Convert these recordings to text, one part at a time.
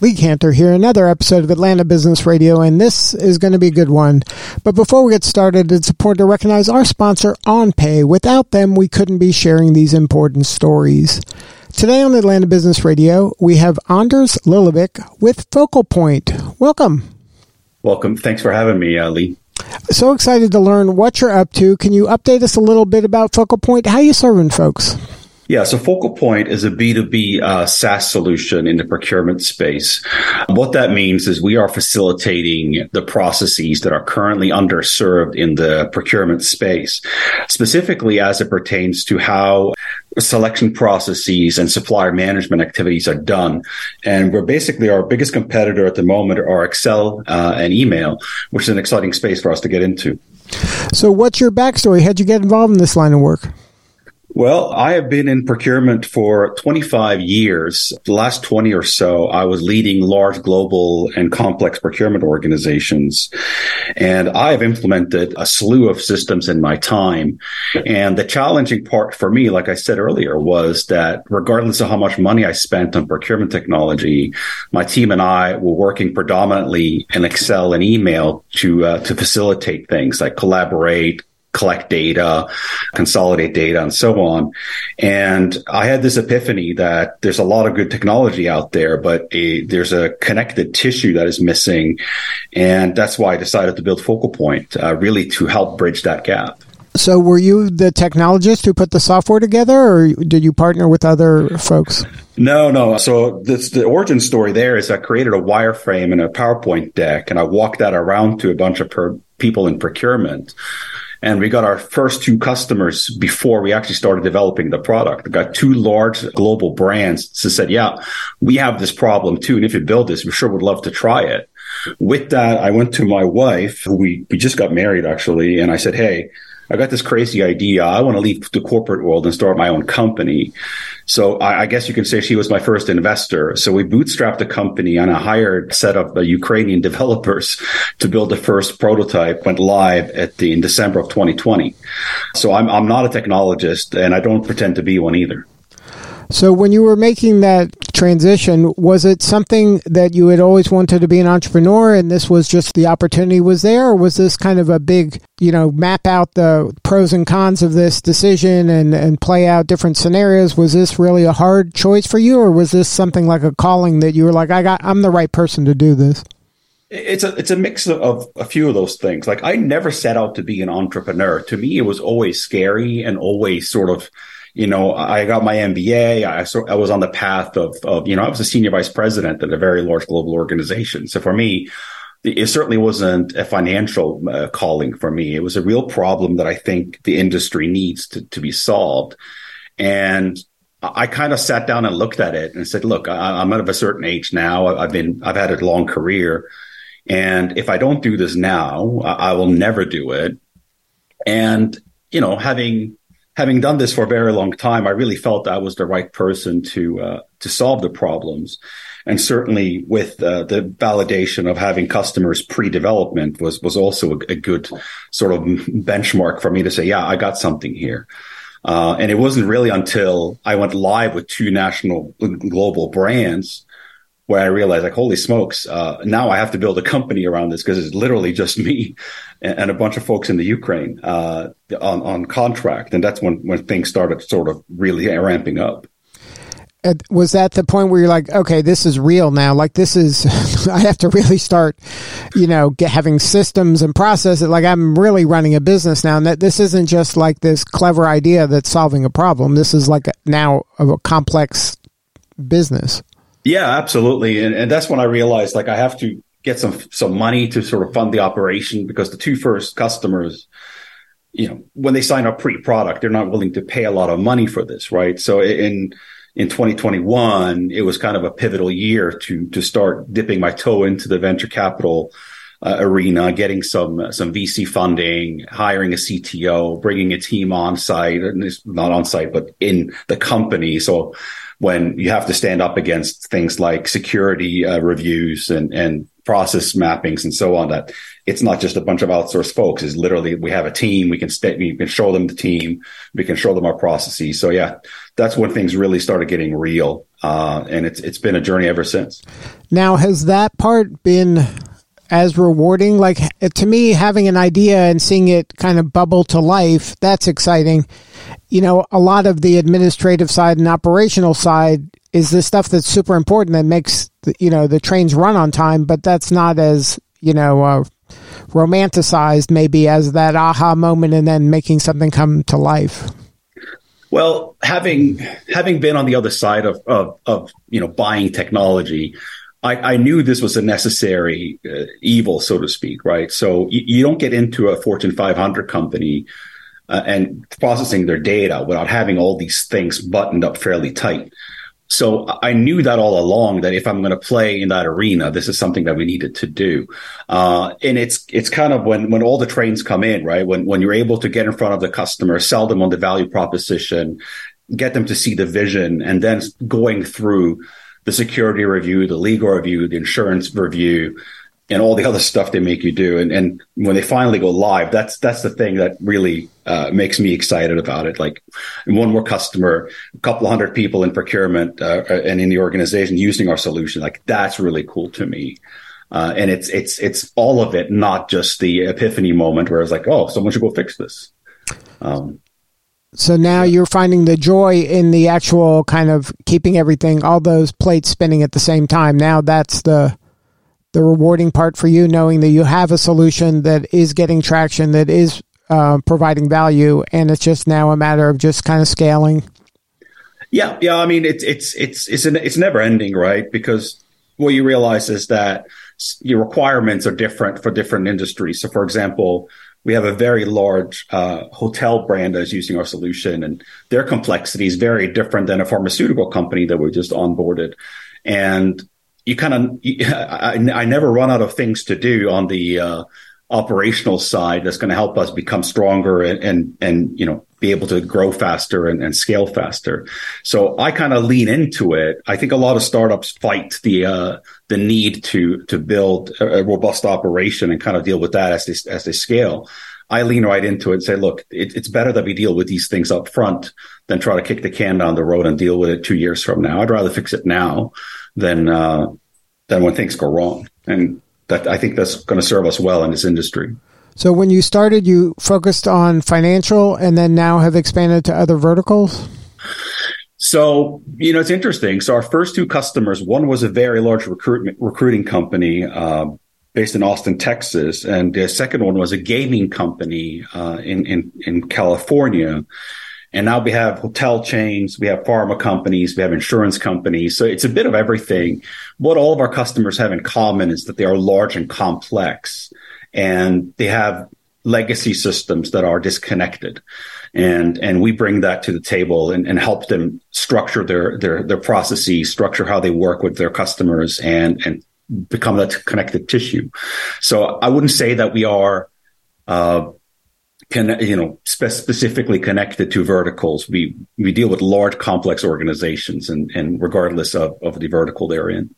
Lee Kantor here, another episode of Atlanta Business Radio, and this is going to be a good one. But before we get started, it's important to recognize our sponsor, OnPay. Without them, we couldn't be sharing these important stories. Today on Atlanta Business Radio, we have Anders Lillevik with Focal Point. Welcome. Welcome. Thanks for having me, uh, Lee. So excited to learn what you're up to. Can you update us a little bit about Focal Point? How you serving folks? Yeah, so Focal Point is a B2B uh, SaaS solution in the procurement space. What that means is we are facilitating the processes that are currently underserved in the procurement space, specifically as it pertains to how selection processes and supplier management activities are done. And we're basically our biggest competitor at the moment are Excel uh, and email, which is an exciting space for us to get into. So, what's your backstory? How'd you get involved in this line of work? Well, I have been in procurement for 25 years. The last 20 or so, I was leading large global and complex procurement organizations. And I have implemented a slew of systems in my time. And the challenging part for me, like I said earlier, was that regardless of how much money I spent on procurement technology, my team and I were working predominantly in Excel and email to, uh, to facilitate things like collaborate, collect data, consolidate data, and so on. And I had this epiphany that there's a lot of good technology out there, but a, there's a connected tissue that is missing. And that's why I decided to build Focal Point, uh, really to help bridge that gap. So, were you the technologist who put the software together, or did you partner with other folks? No, no. So this, the origin story there is I created a wireframe and a PowerPoint deck, and I walked that around to a bunch of per- people in procurement. And we got our first two customers before we actually started developing the product. We got two large global brands that said, yeah, we have this problem too. And if you build this, we sure would love to try it. With that, I went to my wife, who we, we just got married actually. And I said, Hey, I got this crazy idea. I want to leave the corporate world and start my own company. So I, I, guess you can say she was my first investor. So we bootstrapped the company and I hired a set of uh, Ukrainian developers to build the first prototype, went live at the, in December of 2020. So I'm, I'm not a technologist and I don't pretend to be one either. So, when you were making that transition, was it something that you had always wanted to be an entrepreneur and this was just the opportunity was there, or was this kind of a big, you know, map out the pros and cons of this decision and, and play out different scenarios? Was this really a hard choice for you, or was this something like a calling that you were like, I got, I'm the right person to do this? It's a it's a mix of, of, a few of those things. Like I never set out to be an entrepreneur. To me, it was always scary and always sort of you know, I got my MBA. I, I was on the path of, of, you know, I was a senior vice president at a very large global organization. So for me, it certainly wasn't a financial uh, calling for me. It was a real problem that I think the industry needs to, to be solved. And I kind of sat down and looked at it and said, look, I, am out of a certain age now. I've been, I've had a long career. And if I don't do this now, I will never do it. And, you know, having having done this for a very long time, I really felt I was the right person to uh, to solve the problems. And certainly, with uh, the validation of having customers pre-development was was also a, a, good sort of benchmark for me to say, yeah, I got something here. Uh, and it wasn't really until I went live with two national global brands where I realized, like, holy smokes, uh, now I have to build a company around this because it's literally just me and, and, a bunch of folks in the Ukraine uh, on, on contract. And that's when, when things started sort of really ramping up. was that the point where you're like, okay, this is real now? Like, this is, I have to really start, you know, get, having systems and processes. Like, I'm really running a business now. And that this isn't just like this clever idea that's solving a problem. This is like a, now a complex business. Yeah, absolutely. And, and that's when I realized like I have to get some, some money to sort of fund the operation because the two first customers, you know, when they sign up pre-product, they're not willing to pay a lot of money for this, right? So in, in 2021, it was kind of a pivotal year to, to start dipping my toe into the venture capital uh, arena, getting some some VC funding, hiring a CTO, bringing a team on site, and it's not on site, but in the company. So when you have to stand up against things like security uh, reviews and and process mappings and so on, that it's not just a bunch of outsourced folks. Is literally we have a team. We can we can show them the team. We can show them our processes. So yeah, that's when things really started getting real, uh, and it's it's been a journey ever since. Now, has that part been as rewarding. Like to me, having an idea and seeing it kind of bubble to life, that's exciting. You know, a lot of the administrative side and operational side is the stuff that's super important that makes, the, you know, the trains run on time, but that's not as, you know, uh, romanticized maybe as that aha moment and then making something come to life. Well, having having been on the other side of, of, of you know buying technology, I, I, knew this was a necessary uh, evil, so to speak, right? So you, you, don't get into a Fortune 500 company uh, and processing their data without having all these things buttoned up fairly tight. So I knew that all along that if I'm going to play in that arena, this is something that we needed to do. Uh, and it's, it's kind of when, when all the trains come in, right? When, when you're able to get in front of the customer, sell them on the value proposition, get them to see the vision and then going through the security review, the legal review, the insurance review, and all the other stuff they make you do. And, and when they finally go live, that's that's the thing that really uh, makes me excited about it. Like one more customer, a couple hundred people in procurement uh, and in the organization using our solution. Like that's really cool to me. Uh, and it's it's it's all of it, not just the epiphany moment where it's like, oh, someone should go fix this. Um, so now you're finding the joy in the actual kind of keeping everything, all those plates spinning at the same time. Now that's the the rewarding part for you, knowing that you have a solution that is getting traction, that is uh, providing value, and it's just now a matter of just kind of scaling. Yeah, yeah. I mean, it's it's it's it's an, it's never ending, right? Because what you realize is that your requirements are different for different industries. So, for example, we have a very large uh, hotel brand that's using our solution, and their complexity is very different than a pharmaceutical company that we just onboarded. And you kind of, I, I, never run out of things to do on the uh, operational side that's going to help us become stronger and, and, and you know be able to grow faster and, and scale faster. So I kind of lean into it. I think a lot of startups fight the uh, the need to to build a, robust operation and kind of deal with that as they as they scale. I lean right into it and say, look, it, it's better that we deal with these things up front than try to kick the can down the road and deal with it two years from now. I'd rather fix it now than uh, than when things go wrong. And that I think that's going to serve us well in this industry. So when you started, you focused on financial and then now have expanded to other verticals? So, you know, it's interesting. So our first two customers, one was a very large recruitment recruiting company uh, based in Austin, Texas, and the second one was a gaming company uh, in, in in California. And now we have hotel chains, we have pharma companies, we have insurance companies. So it's a bit of everything. What all of our customers have in common is that they are large and complex and they have legacy systems that are disconnected. And, and we bring that to the table and, and help them structure their, their, their processes, structure how they work with their customers and, and become that connected tissue. So I wouldn't say that we are, uh, can, you know, spe- specifically connected to verticals. We, we deal with large, complex organizations and, and regardless of, of the vertical they're in.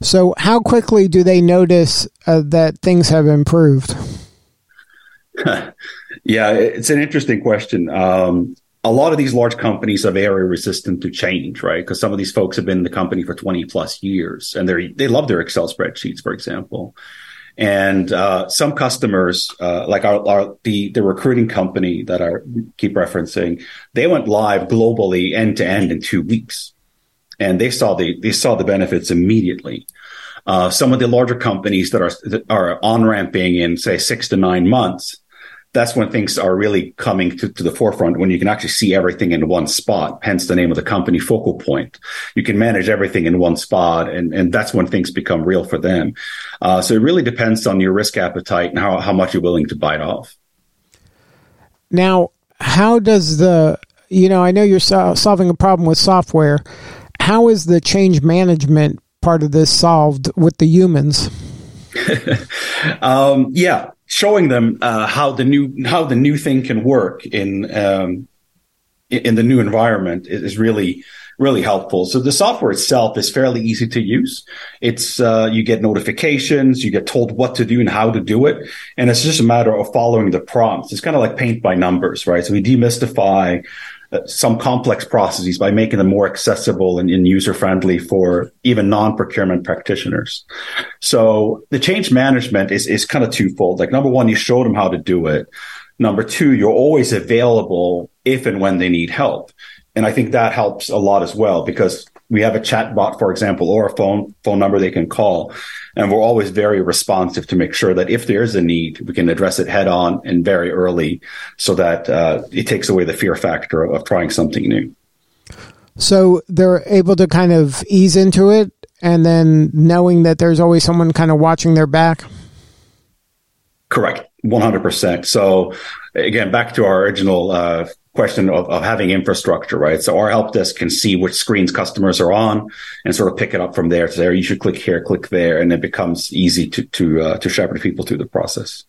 So, how quickly do they notice uh, that things have improved? yeah, it's an interesting question. Um, a lot of these large companies are very resistant to change, right? Because some of these folks have been in the company for 20 plus years and they they love their Excel spreadsheets, for example. And uh, some customers, uh, like our, our, the the recruiting company that I keep referencing, they went live globally end to end in two weeks and they saw the they saw the benefits immediately. Uh, some of the larger companies that are that are on ramping in say six to nine months, that's when things are really coming to, to, the forefront when you can actually see everything in one spot. Hence the name of the company, Focal Point. You can manage everything in one spot, and and that's when things become real for them. Uh, so it really depends on your risk appetite and how how much you're willing to bite off. Now, how does the you know I know you're so- solving a problem with software how is the change management part of this solved with the humans? um, yeah, showing them uh, how the new how the new thing can work in um, in the new environment is really really helpful. So the software itself is fairly easy to use. It's uh, you get notifications, you get told what to do and how to do it, and it's just a matter of following the prompts. It's kind of like paint by numbers, right? So we demystify some complex processes by making them more accessible and, and user friendly for even non-procurement practitioners. So the change management is, is kind of twofold. Like number one, you show them how to do it. Number two, you're always available if and when they need help. And I think that helps a lot as well because we have a chat bot, for example, or a phone phone number they can call. And we're always very responsive to make sure that if there is a need, we can address it head on and very early so that uh, it takes away the fear factor of, of trying something new. So they're able to kind of ease into it and then knowing that there's always someone kind of watching their back. Correct. 100%. So again, back to our original uh, question of, of having infrastructure, right? So our help desk can see which screens customers are on and sort of pick it up from there to there. You should click here, click there, and it becomes easy to to uh, to shepherd people through the process.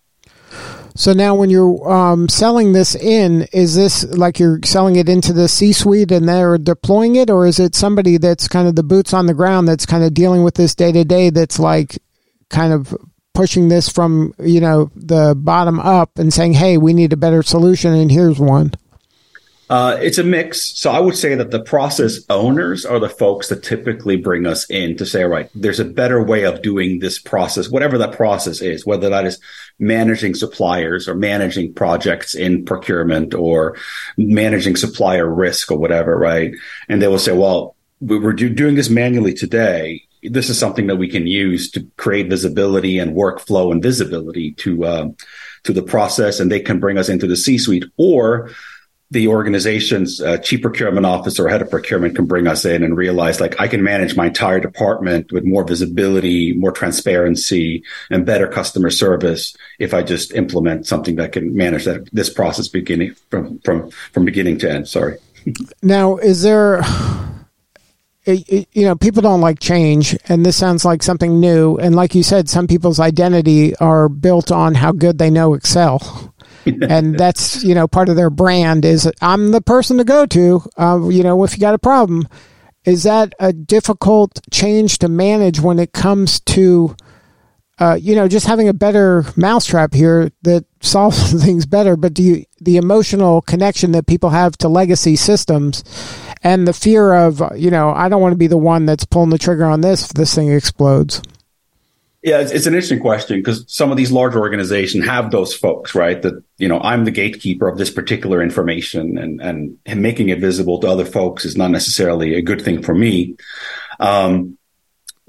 So now, when you're um, selling this in, is this like you're selling it into the C-suite and they're deploying it, or is it somebody that's kind of the boots on the ground that's kind of dealing with this day to day? That's like kind of pushing this from you know the bottom up and saying, "Hey, we need a better solution, and here's one." Uh, it's a mix. So I would say that the process owners are the folks that typically bring us in to say, all right, there's a better way of doing this process, whatever that process is, whether that is managing suppliers or managing projects in procurement or managing supplier risk or whatever, right? And they will say, well, we're doing this manually today. This is something that we can use to create visibility and workflow and visibility to, uh, to the process. And they can bring us into the C suite or the organization's uh, chief procurement officer or head of procurement can bring us in and realize like I can manage my entire department with more visibility, more transparency, and better customer service if I just implement something that can manage that this process beginning from from from beginning to end. Sorry. now, is there? you know, people don't like change, and this sounds like something new. And like you said, some people's identity are built on how good they know Excel and that's you know part of their brand is I'm the person to go to. Uh, you know, if you got a problem, is that a difficult change to manage when it comes to uh, you know just having a better mousetrap here that solves things better? But do you the emotional connection that people have to legacy systems? And the fear of, you know, I don't want to be the one that's pulling the trigger on this if this thing explodes. Yeah, it's, it's, an interesting question because some of these larger organizations have those folks, right? That, you know, I'm the gatekeeper of this particular information and, and, and making it visible to other folks is not necessarily a good thing for me. Um,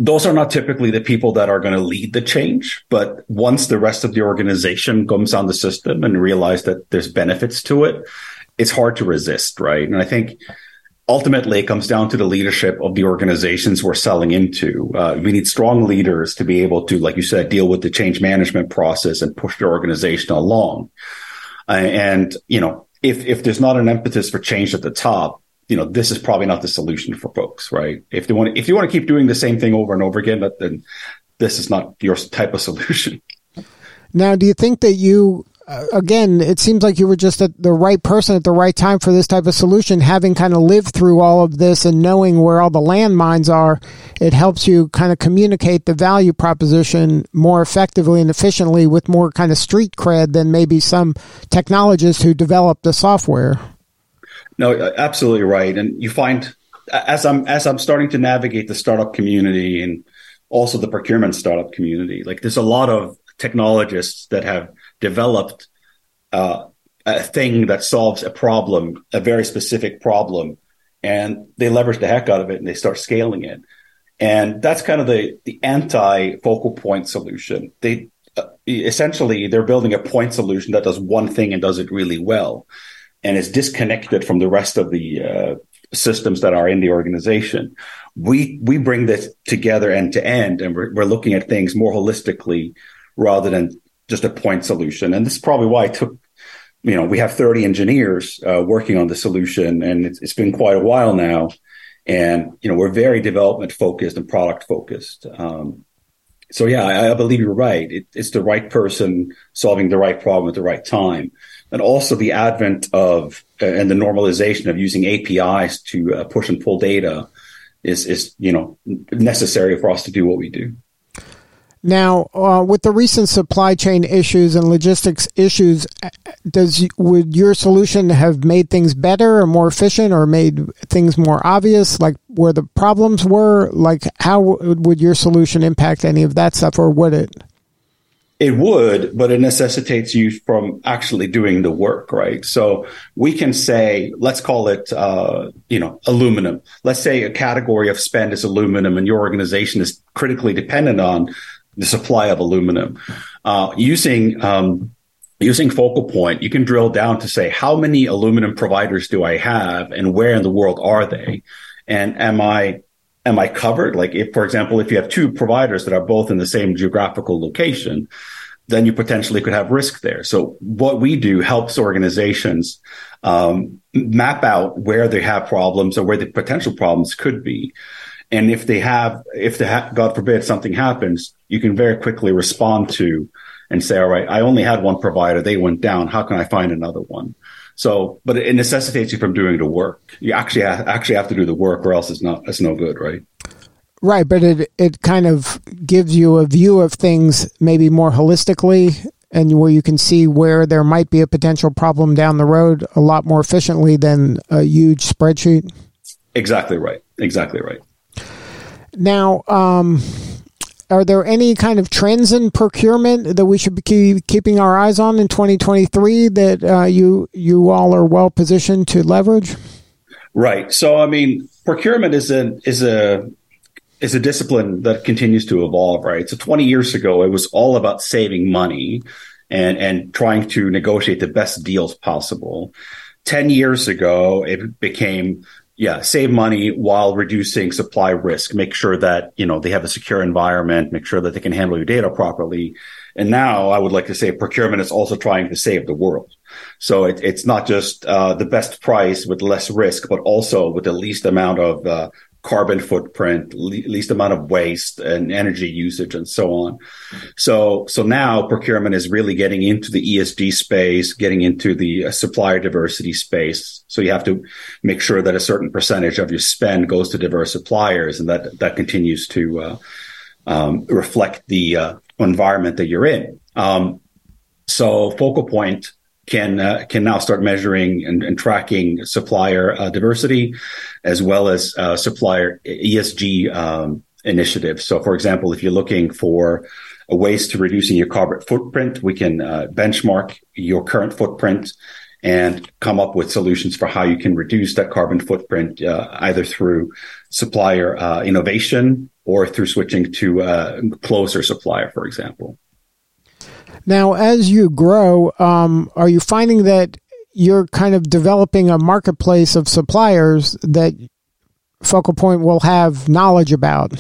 those are not typically the people that are going to lead the change. But once the rest of the organization comes on the system and realize that there's benefits to it, it's hard to resist, right? And I think ultimately it comes down to the leadership of the organizations we're selling into. Uh, we need strong leaders to be able to, like you said, deal with the change management process and push the organization along. Uh, and, you know, if, if there's not an impetus for change at the top, you know, this is probably not the solution for folks, right? If they want, if you want to keep doing the same thing over and over again, then this is not your type of solution. Now, do you think that you Uh, again, it seems like you were just at the right person at the right time for this type of solution. Having kind of lived through all of this and knowing where all the landmines are, it helps you kind of communicate the value proposition more effectively and efficiently with more kind of street cred than maybe some technologists who developed the software. No, uh, absolutely right. And you find as I'm as I'm starting to navigate the startup community and also the procurement startup community, like there's a lot of technologists that have developed uh, a thing that solves a problem, a very specific problem, and they leverage the heck out of it and they start scaling it. And that's kind of the the anti focal point solution. They uh, essentially they're building a point solution that does one thing and does it really well, and is disconnected from the rest of the uh, systems that are in the organization. We we bring this together end to end, and we're, we're looking at things more holistically rather than just a point solution. And this is probably why it took, you know, we have 30 engineers uh, working on the solution and it's, it's been quite a while now. And, you know, we're very development focused and product focused. Um, so yeah, I, I believe you're right. It, it's the right person solving the right problem at the right time, and also the advent of uh, and the normalization of using APIs to uh, push and pull data is is you know necessary for us to do what we do. Now, uh, with the recent supply chain issues and logistics issues, uh, does would your solution have made things better or more efficient, or made things more obvious, like where the problems were? Like, how would your solution impact any of that stuff, or would it? It would, but it necessitates you from actually doing the work, right? So we can say, let's call it, uh, you know, aluminum. Let's say a category of spend is aluminum, and your organization is critically dependent on the supply of aluminum. Uh, using um, using focal point, you can drill down to say how many aluminum providers do I have, and where in the world are they, and am I am I covered? Like if, for example, if you have two providers that are both in the same geographical location, then you potentially could have risk there. So what we do helps organizations um, map out where they have problems or where the potential problems could be. And if they have, if they ha- God forbid something happens, you can very quickly respond to and say, all right, I only had one provider. They went down. How can I find another one? So, but it necessitates you from doing the work. You actually ha- actually have to do the work or else it's not, it's no good, right? Right. But it, it kind of gives you a view of things maybe more holistically and where you can see where there might be a potential problem down the road a lot more efficiently than a huge spreadsheet. Exactly right. Exactly right. Now, um, are there any kind of trends in procurement that we should be keeping our eyes on in 2023 that uh, you you all are well positioned to leverage? Right. So, I mean, procurement is a is a is a discipline that continues to evolve. Right. So, 20 years ago, it was all about saving money and and trying to negotiate the best deals possible. 10 years ago, it became yeah, save money while reducing supply risk. Make sure that, you know, they have a secure environment, make sure that they can handle your data properly. And now I would like to say procurement is also trying to save the world. So it, it's not just uh, the best price with less risk, but also with the least amount of uh, carbon footprint, le- least amount of waste and energy usage and so on. So, so now procurement is really getting into the ESG space, getting into the uh, supplier diversity space. So you have to make sure that a certain percentage of your spend goes to diverse suppliers and that, that continues to, uh, um, reflect the, uh, environment that you're in. Um, so focal point can uh, can now start measuring and, and tracking supplier uh, diversity, as well as uh, supplier ESG um, initiatives. So, for example, if you're looking for ways to reducing your carbon footprint, we can uh, benchmark your current footprint and come up with solutions for how you can reduce that carbon footprint, uh, either through supplier uh, innovation or through switching to a closer supplier, for example. Now, as you grow, um, are you finding that you're kind of developing a marketplace of suppliers that Focal Point will have knowledge about?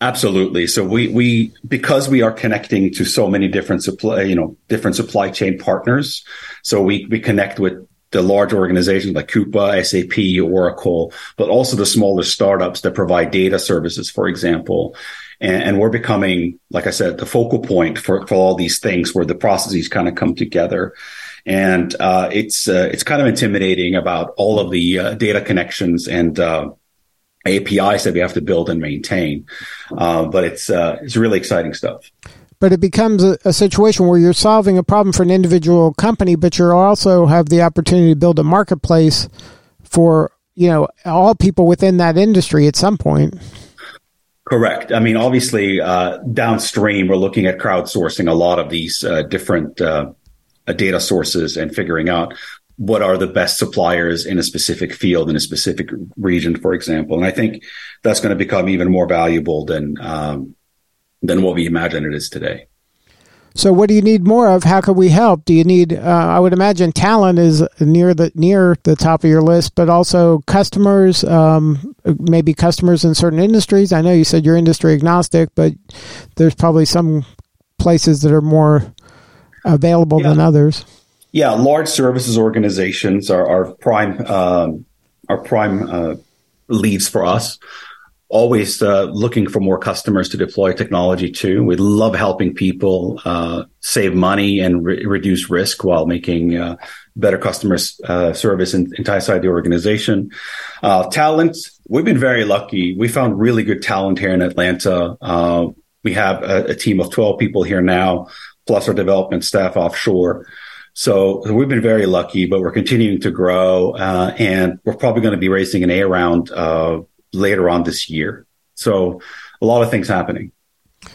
Absolutely. So we we because we are connecting to so many different supply, you know, different supply chain partners. So we we connect with the large organizations like Coupa, SAP, Oracle, but also the smaller startups that provide data services, for example. And, and, we're becoming, like I said, the focal point for, for all these things where the processes kind of come together. And uh, it's uh, it's kind of intimidating about all of the uh, data connections and uh, APIs that we have to build and maintain. Uh, but it's uh, it's really exciting stuff but it becomes a, a, situation where you're solving a problem for an individual company, but you also have the opportunity to build a marketplace for you know all people within that industry at some point. Correct. I mean, obviously, uh, downstream, we're looking at crowdsourcing a lot of these uh, different uh, data sources and figuring out what are the best suppliers in a specific field in a specific region, for example. And I think that's going to become even more valuable than um, than what we imagine it is today. So, what do you need more of? How can we help? Do you need? Uh, I would imagine talent is near the near the top of your list, but also customers, um, maybe customers in certain industries. I know you said you're industry agnostic, but there's probably some places that are more available yeah. than others. Yeah, large services organizations are, are prime um, are prime uh, leads for us always uh, looking for more customers to deploy technology to. We love helping people uh, save money and re- reduce risk while making uh, better customer uh, service in, inside the organization. Uh, talent, we've been very lucky. We found really good talent here in Atlanta. Uh, we have a, a, team of 12 people here now, plus our development staff offshore. So we've been very lucky, but we're continuing to grow, and we're probably going to be raising an A round later on this year. So a lot of things happening.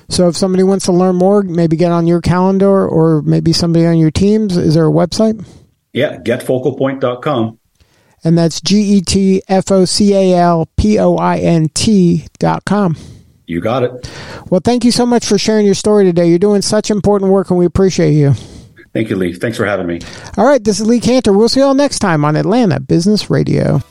So if somebody wants to learn more, maybe get on your calendar or maybe somebody on your teams, is there a website? Yeah, getfocalpoint.com. And that's G E T F O C A L P O I N T dot com. You got it. Well, thank you so much for sharing your story today. You're doing such important work and we appreciate you. Thank you, Lee. Thanks for having me. All right, this is Lee Kantor. We'll see you all next time on Atlanta Business Radio.